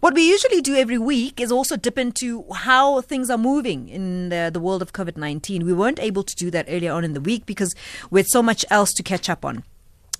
What we usually do every week is also dip into how things are moving in the, the world of COVID 19. We weren't able to do that earlier on in the week because we had so much else to catch up on.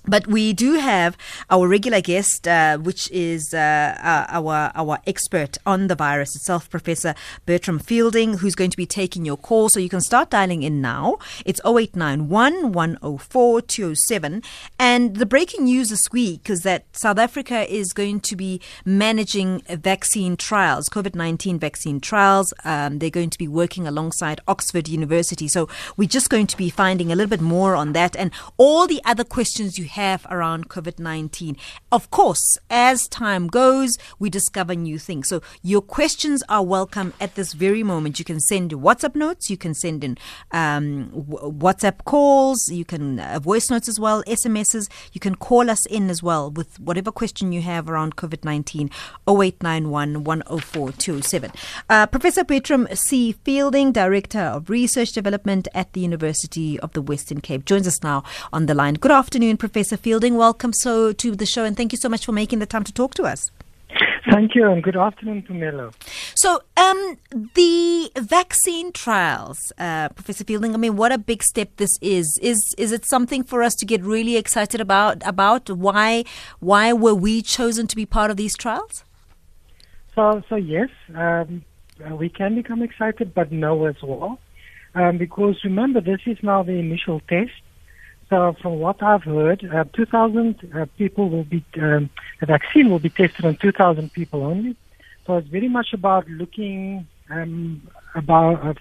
But we do have our regular guest, uh, which is uh, uh, our our expert on the virus itself, Professor Burtram Fielding, who's going to be taking your call. So you can start dialing in now. It's 0891 104 207. And the breaking news this week is that South Africa is going to be managing vaccine trials, COVID 19 vaccine trials. Um, they're going to be working alongside Oxford University. So we're just going to be finding a little bit more on that and all the other questions you have around COVID 19. Of course, as time goes, we discover new things. So your questions are welcome at this very moment. You can send WhatsApp notes, you can send in um, WhatsApp calls, you can uh, voice notes as well, SMSs. You can call us in as well with whatever question you have around COVID 19, 0891 104 207. Uh, Professor Burtram C. Fielding, Director of Research Development at the University of the Western Cape, joins us now on the line. Good afternoon, Professor. Professor Fielding. Welcome so to the show, and thank you so much for making the time to talk to us. Thank you, and good afternoon, Pamela. So, um, the vaccine trials, uh, Professor Fielding. I mean, what a big step this is. Is is it something for us to get really excited about? About why why were we chosen to be part of these trials? So, so yes, um, we can become excited, but no as well, um, because remember, this is now the initial test. So from what I've heard, uh, 2,000 uh, people will be, um, the vaccine will be tested on 2,000 people only. So it's very much about looking um, about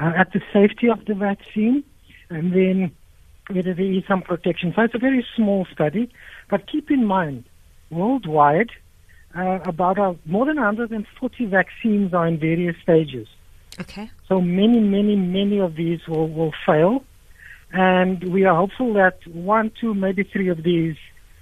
uh, at the safety of the vaccine and then whether there is some protection. So it's a very small study, but keep in mind, worldwide, uh, about uh, more than 140 vaccines are in various stages. Okay. So many, many, many of these will, will fail and we are hopeful that one, two, maybe three of these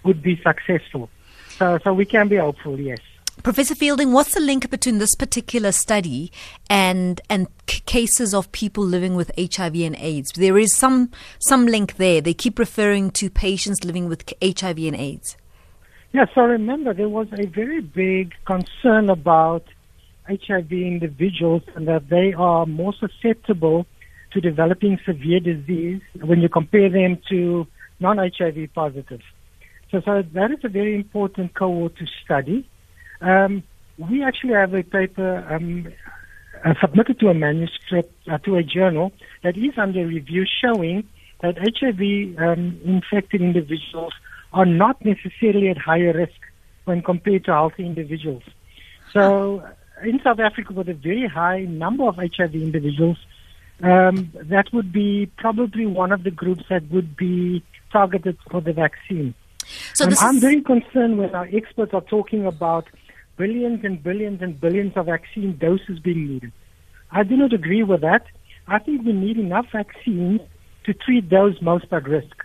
would be successful. So, so we can be hopeful, yes. Professor Fielding, what's the link between this particular study and and c- cases of people living with HIV and AIDS? There is some some link there. They keep referring to patients living with HIV and AIDS. Yes, so remember there was a very big concern about HIV individuals and that they are more susceptible to developing severe disease when you compare them to non-HIV positives. So, so that is a very important cohort to study. Um, we actually have a paper um, uh, submitted to a manuscript uh, to a journal that is under review showing that HIV um, infected individuals are not necessarily at higher risk when compared to healthy individuals. So in South Africa, with a very high number of HIV individuals, um, that would be probably one of the groups that would be targeted for the vaccine. So um, I'm very concerned when our experts are talking about billions and billions and billions of vaccine doses being needed. I do not agree with that. I think we need enough vaccines to treat those most at risk.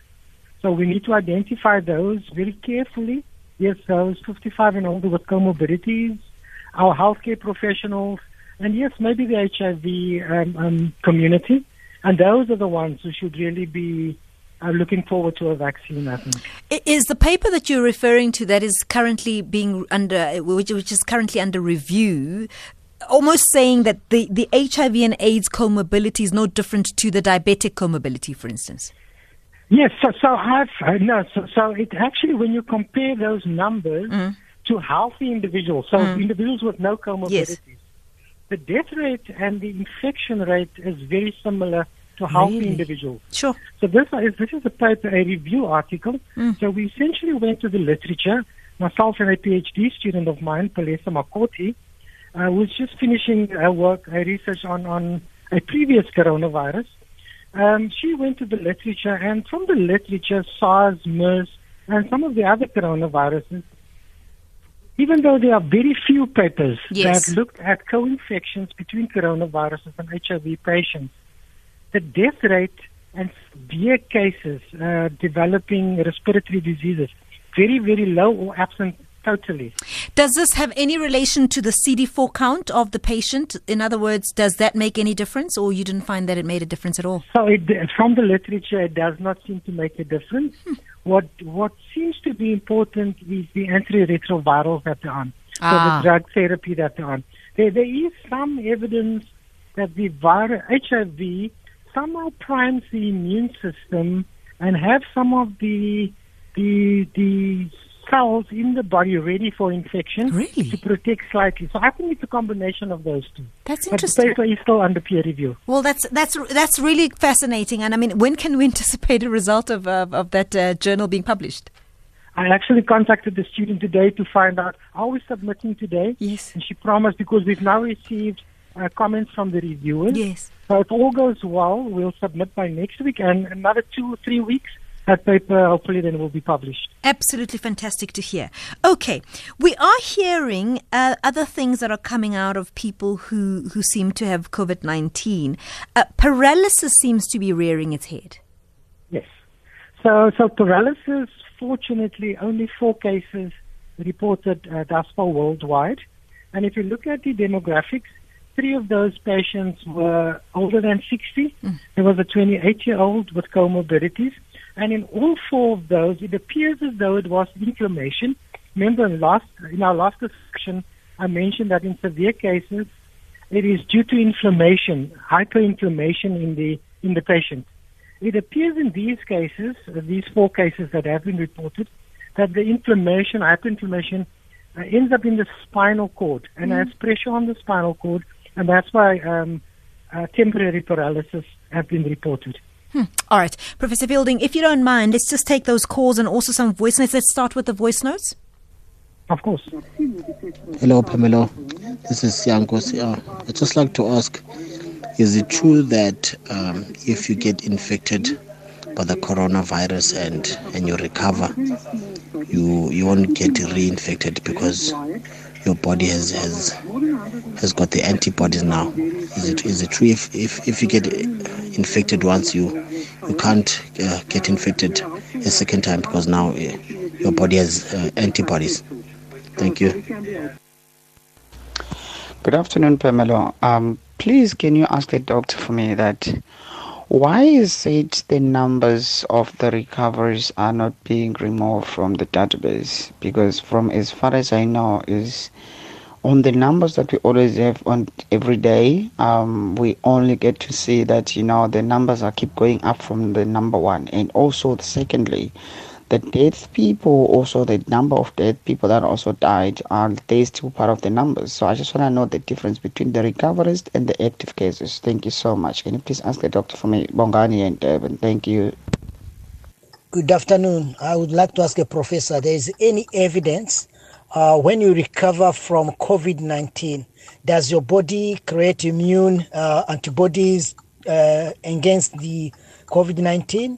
So we need to identify those very carefully. Yes, those 55 and older with comorbidities, our healthcare professionals, and yes, maybe the HIV um, um, community. And those are the ones who should really be uh, looking forward to a vaccine, I think. Is the paper that you're referring to that is currently being under, which, which is currently under review, almost saying that the, the HIV and AIDS comorbidity is no different to the diabetic comorbidity, for instance? Yes, so, so I've, uh, no, so, so it actually, when you compare those numbers mm. to healthy individuals, so mm. individuals with no comorbidities, yes the death rate and the infection rate is very similar to healthy really? individuals. Sure. So this is this is a paper, a review article. Mm. So we essentially went to the literature. Myself and a PhD student of mine, Palesa Makoti, uh, was just finishing her work, her research on on a previous coronavirus. Um, she went to the literature, and from the literature, SARS, MERS, and some of the other coronaviruses even though there are very few papers yes. that looked at co-infections between coronaviruses and HIV patients, the death rate and severe cases uh, developing respiratory diseases very, very low or absent totally. Does this have any relation to the CD4 count of the patient? In other words, does that make any difference, or you didn't find that it made a difference at all? So, it, from the literature, it does not seem to make a difference. What what seems to be important is the antiretrovirals that they're on. Ah. the drug therapy that they're on. There, there is some evidence that the virus, HIV somehow primes the immune system and have some of the the the cells in the body ready for infection Really? to protect slightly. So I think it's a combination of those two. That's But the interesting. paper is still under peer review. Well, that's that's that's really fascinating. And I mean, when can we anticipate a result of of, of that uh, journal being published? I actually contacted the student today to find out how we're submitting today? Yes. And she promised because we've now received uh, comments from the reviewers. Yes. So if all goes well, we'll submit by next week and another two or three weeks. That paper hopefully then will be published. Absolutely fantastic to hear. Okay, we are hearing uh, other things that are coming out of people who, who seem to have COVID 19. Uh, paralysis seems to be rearing its head. Yes. So, so paralysis, fortunately, only four cases reported uh, thus far worldwide. And if you look at the demographics, three of those patients were older than 60. There was a 28 year old with comorbidities. And in all four of those, it appears as though it was inflammation. Remember, in, last, in our last discussion, I mentioned that in severe cases, it is due to inflammation, hyperinflammation in the, in the patient. It appears in these cases, uh, these four cases that have been reported, that the inflammation, hyperinflammation, uh, ends up in the spinal cord and has pressure on the spinal cord, and that's why um, uh, temporary paralysis have been reported. Hmm. All right, Professor Fielding, if you don't mind, let's just take those calls and also some voice notes. Let's start with the voice notes. Of course. Hello, Pamela. This is Yankos. Uh, I'd just like to ask Is it true that um, if you get infected by the coronavirus and, and you recover, you, you won't get reinfected because your body has, has, has got the antibodies now? Is it, is it true if, if, if you get infected once, you, you can't uh, get infected a second time because now uh, your body has uh, antibodies? Thank you. Good afternoon, Pamela. Um, please, can you ask the doctor for me that why is it the numbers of the recoveries are not being removed from the database? Because from as far as I know, is on the numbers that we always have on every day, um, we only get to see that you know the numbers are keep going up from the number one, and also secondly, the dead people, also the number of dead people that also died, are they still part of the numbers? So I just want to know the difference between the recoveries and the active cases. Thank you so much. Can you please ask the doctor for me, Bongani and Devin? Thank you. Good afternoon. I would like to ask a professor, there is any evidence uh, when you recover from COVID-19, does your body create immune uh, antibodies uh, against the COVID-19?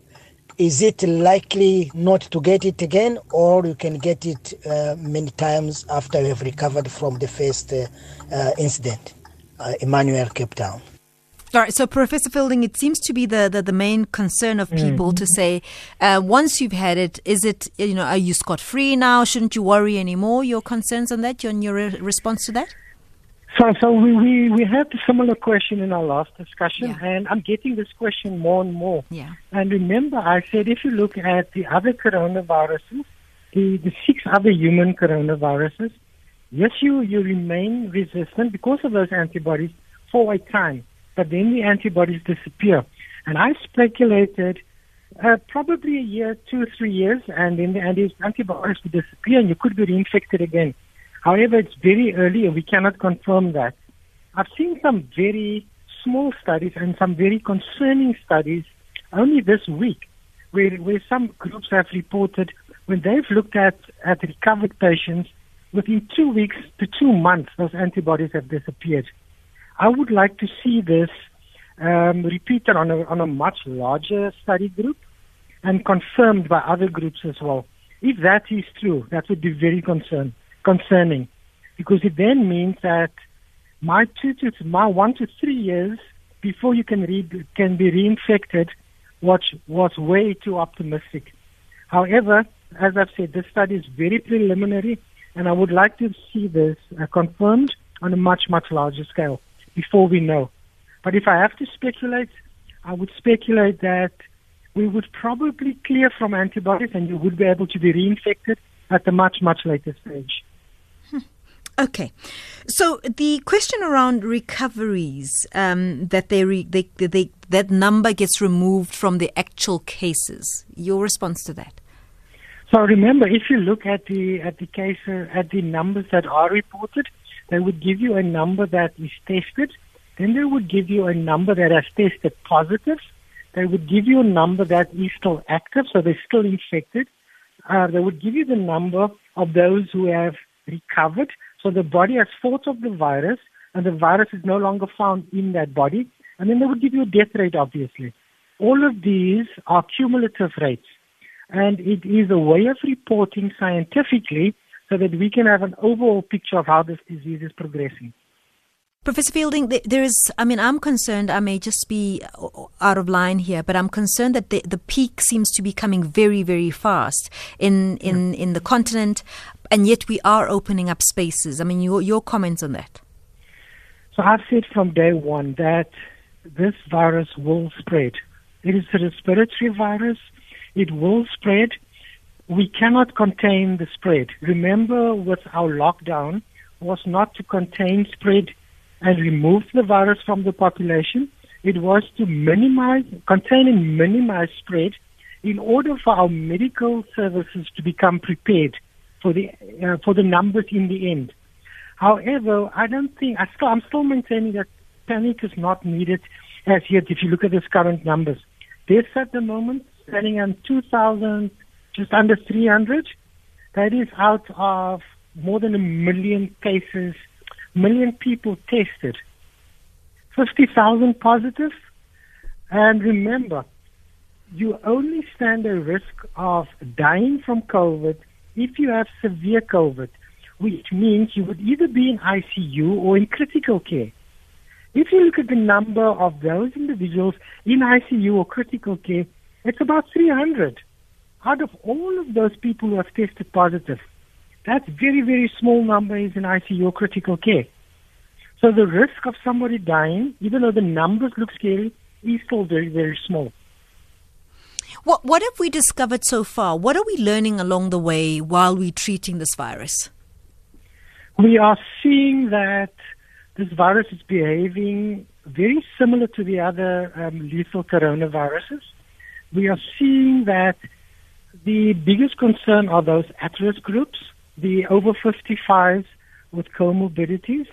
Is it likely not to get it again, or you can get it uh, many times after you have recovered from the first uh, uh, incident? Uh, Emmanuel, Cape Town. All right, so Professor Fielding, it seems to be the, the, the main concern of people to say, uh, once you've had it, is it, you know, are you scot free now? Shouldn't you worry anymore? Your concerns on that, your, your response to that? So, so we, we, we had a similar question in our last discussion, Yeah. and I'm getting this question more and more. Yeah. And remember, I said if you look at the other coronaviruses, the, the six other human coronaviruses, yes, you, you remain resistant because of those antibodies for a time, but then the antibodies disappear. And I speculated uh, probably a year, two or three years, and then the antibodies would disappear and you could be reinfected again. However, it's very early and we cannot confirm that. I've seen some very small studies and some very concerning studies only this week where, where some groups have reported when they've looked at, at recovered patients, within two weeks to two months, those antibodies have disappeared. I would like to see this um, repeated on a, on a much larger study group and confirmed by other groups as well. If that is true, that would be very concern, concerning because it then means that my two to my one to three years before you can re, can be reinfected was was way too optimistic. However, as I've said, this study is very preliminary, and I would like to see this uh, confirmed on a much much larger scale before we know. But if I have to speculate, I would speculate that we would probably clear from antibodies, and you would be able to be reinfected at a much much later stage. Okay, so the question around recoveries um, that they, re- they, they that number gets removed from the actual cases. Your response to that? So remember, if you look at the at the case uh, at the numbers that are reported, they would give you a number that is tested. Then they would give you a number that has tested positive. They would give you a number that is still active, so they're still infected. Uh, they would give you the number of those who have recovered. So the body has fought off the virus, and the virus is no longer found in that body. And then they would give you a death rate, obviously. All of these are cumulative rates and it is a way of reporting scientifically so that we can have an overall picture of how this disease is progressing. Professor Fielding, there is, I mean, I'm concerned, I may just be out of line here, but I'm concerned that the, the peak seems to be coming very, very fast in, in, in the continent, and yet we are opening up spaces. I mean, your, your comments on that? So I've said from day one that this virus will spread. It is a respiratory virus. It will spread. We cannot contain the spread. Remember, with our lockdown, was not to contain spread and remove the virus from the population. It was to minimize, contain and minimize spread in order for our medical services to become prepared for the uh, for the numbers in the end. However, I don't think I still, I'm still maintaining that panic is not needed as yet. If you look at these current numbers, deaths at the moment standing on 2,000, just under 300. That is out of more than a million cases, million people tested, 50,000 positive. And remember, you only stand a risk of dying from COVID if you have severe COVID, which means you would either be in ICU or in critical care. If you look at the number of those individuals in ICU or critical care, it's about 300 out of all of those people who have tested positive. That's very, very small numbers in ICU or critical care. So the risk of somebody dying, even though the numbers look scary, is still very, very small. What what have we discovered so far? What are we learning along the way while we're treating this virus? We are seeing that this virus is behaving very similar to the other um, lethal coronaviruses we are seeing that the biggest concern are those at-risk groups, the over 55s with comorbidities.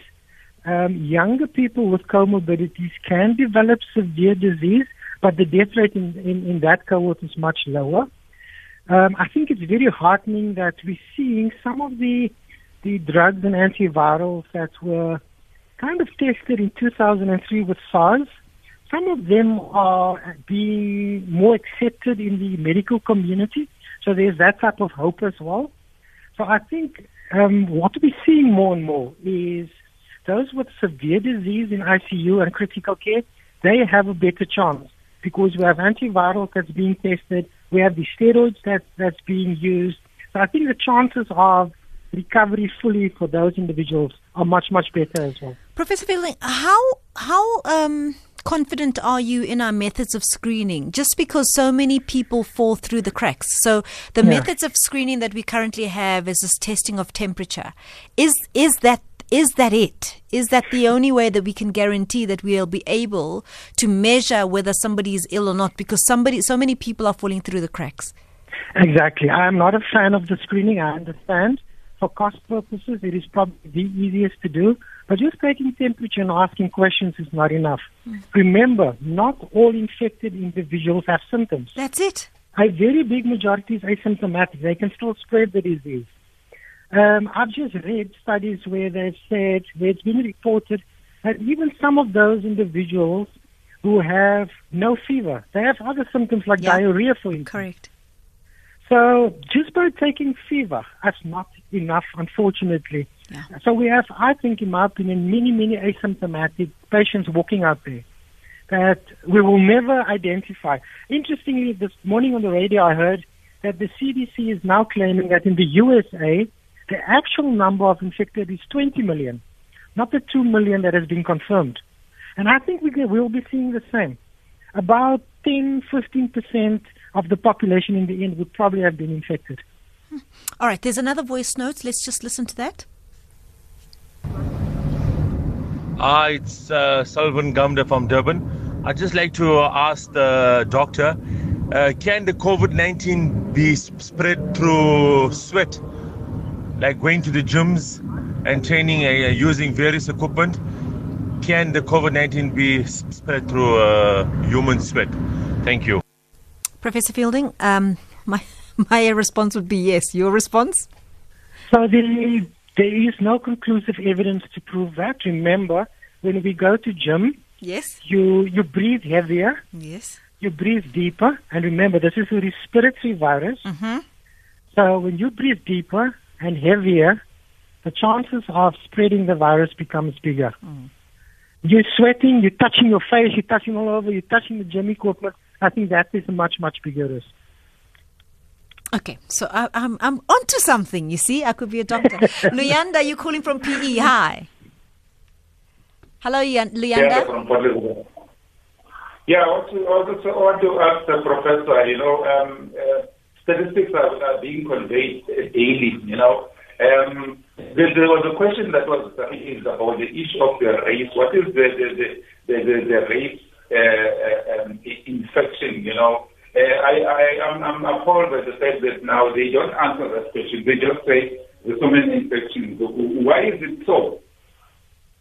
Um, younger people with comorbidities can develop severe disease, but the death rate in, in, in that cohort is much lower. Um, I think it's very heartening that we're seeing some of the the drugs and antivirals that were kind of tested in 2003 with SARS some of them are being more accepted in the medical community. So there's that type of hope as well. So I think um, what we're seeing more and more is those with severe disease in ICU and critical care, they have a better chance because we have antivirals that's being tested, we have the steroids that, that's being used. So I think the chances of recovery fully for those individuals are much, much better as well. Professor Fielding, how, how, um confident are you in our methods of screening just because so many people fall through the cracks so the yeah. methods of screening that we currently have is this testing of temperature is is that is that it is that the only way that we can guarantee that we'll be able to measure whether somebody is ill or not because somebody so many people are falling through the cracks exactly i'm not a fan of the screening i understand for cost purposes it is probably the easiest to do but just taking temperature and asking questions is not enough. Mm. Remember, not all infected individuals have symptoms. That's it. A very big majority is asymptomatic. They can still spread the disease. Um, I've just read studies where they've said, where it's been reported that even some of those individuals who have no fever, they have other symptoms like yeah. diarrhea, for instance. Correct. So just by taking fever, that's not enough, unfortunately. Yeah. So we have, I think, in my opinion, many, many asymptomatic patients walking out there that we will never identify. Interestingly, this morning on the radio, I heard that the CDC is now claiming that in the USA, the actual number of infected is 20 million, not the 2 million that has been confirmed. And I think we will be seeing the same. About 10, 15% of the population in the end would probably have been infected. All right, there's another voice note. Let's just listen to that. Hi, it's uh, Sullivan Gumda from Durban. I'd just like to ask the doctor uh, can the COVID 19 be spread through sweat? Like going to the gyms and training uh, using various equipment? Can the COVID 19 be spread through uh, human sweat? Thank you. Professor Fielding, um, my, my response would be yes. Your response? So the, there is no conclusive evidence to prove that. Remember, when we go to gym, yes, you you breathe heavier. Yes. You breathe deeper, and remember, this is a respiratory virus. Mm-hmm. So when you breathe deeper and heavier, the chances of spreading the virus becomes bigger. Mm. You're sweating, you're touching your face, you're touching all over, you're touching the gym equipment. I think that is a much, much bigger risk. Okay, so I, I'm I'm onto something. You see, I could be a doctor. Luyanda, you calling from PE? Hi. Hello, Yan- Luyanda. Yeah, yeah, I want to, also want to ask the professor, you know, um, uh, statistics are, are, being conveyed daily, you know. Um, there, there, was a question that was raised about the issue of the race. What is the, the, the, the, the race uh, um, infection, you know? Uh, I, I, I'm, I'm appalled by the fact that now they don't answer that question. They just say there's so many infections. Why is it so?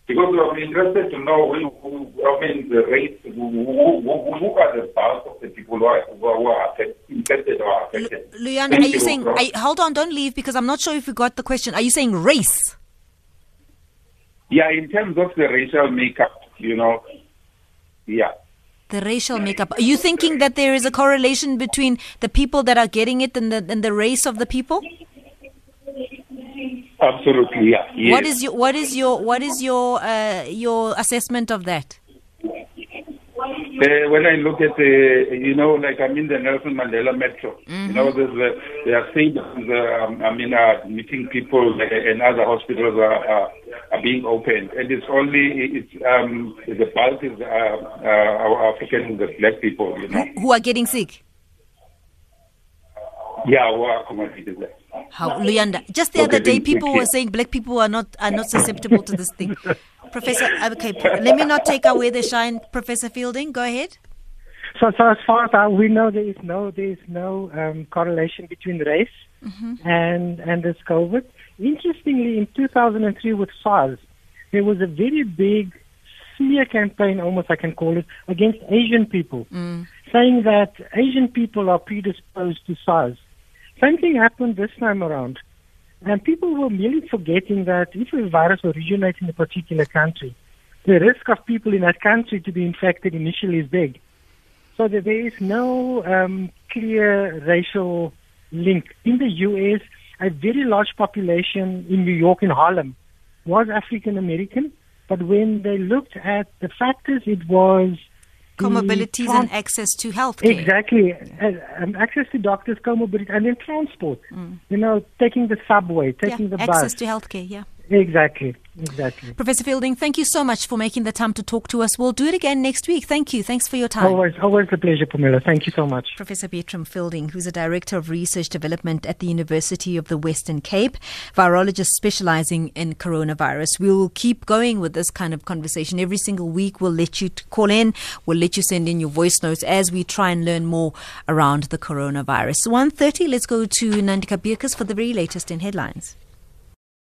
Because we are interested to know who, who I mean, the race, who, who, who, are the bulk of the people who are, who are affected, infected or affected. L- Luyanda, are you saying, are, hold on, don't leave because I'm not sure if you got the question. Are you saying race? Yeah, in terms of the racial makeup, you know, yeah. The racial makeup. Are you thinking that there is a correlation between the people that are getting it and the, and the race of the people? Absolutely, yeah. Yes. What is your what is your what is your uh, your assessment of that? Uh, when I look at the, you know, like I'm in the Nelson Mandela Metro. Mm-hmm. You know, there's a, there are stadiums. Uh, I mean, uh, meeting people, uh, and other hospitals are, are, are being opened, and it's only it's um the bulk is uh, uh, our African, the black people. You know, who are getting sick. Yeah, who are accommodated. How Luyanda? Just the other day, people were saying black people are not are not susceptible to this thing. Professor, okay, let me not take away the shine. Professor Fielding, go ahead. So, so as far as I, we know, there is no there is no um, correlation between race mm-hmm. and and this COVID. Interestingly, in 2003 with SARS, there was a very big smear campaign, almost I can call it, against Asian people, mm. saying that Asian people are predisposed to SARS. Same thing happened this time around. And people were merely forgetting that if a virus originates in a particular country, the risk of people in that country to be infected initially is big. So that there is no um, clear racial link. In the U.S., a very large population in New York, in Harlem, was African American. But when they looked at the factors, it was comorbidities trans- and access to health care. Exactly. Uh, um, access to doctors, comorbidity, and then transport. Mm. You know, taking the subway, taking yeah, the access bus. Access to healthcare, yeah. Exactly, exactly. Professor Fielding, thank you so much for making the time to talk to us. We'll do it again next week. Thank you. Thanks for your time. Always, always a pleasure, Pamela. Thank you so much. Professor Burtram Fielding, who's a Director of Research Development at the University of the Western Cape, virologist specializing in coronavirus. We will keep going with this kind of conversation. Every single week, we'll let you call in, we'll let you send in your voice notes as we try and learn more around the coronavirus. 1.30, let's go to Nandika Birkus for the very latest in headlines.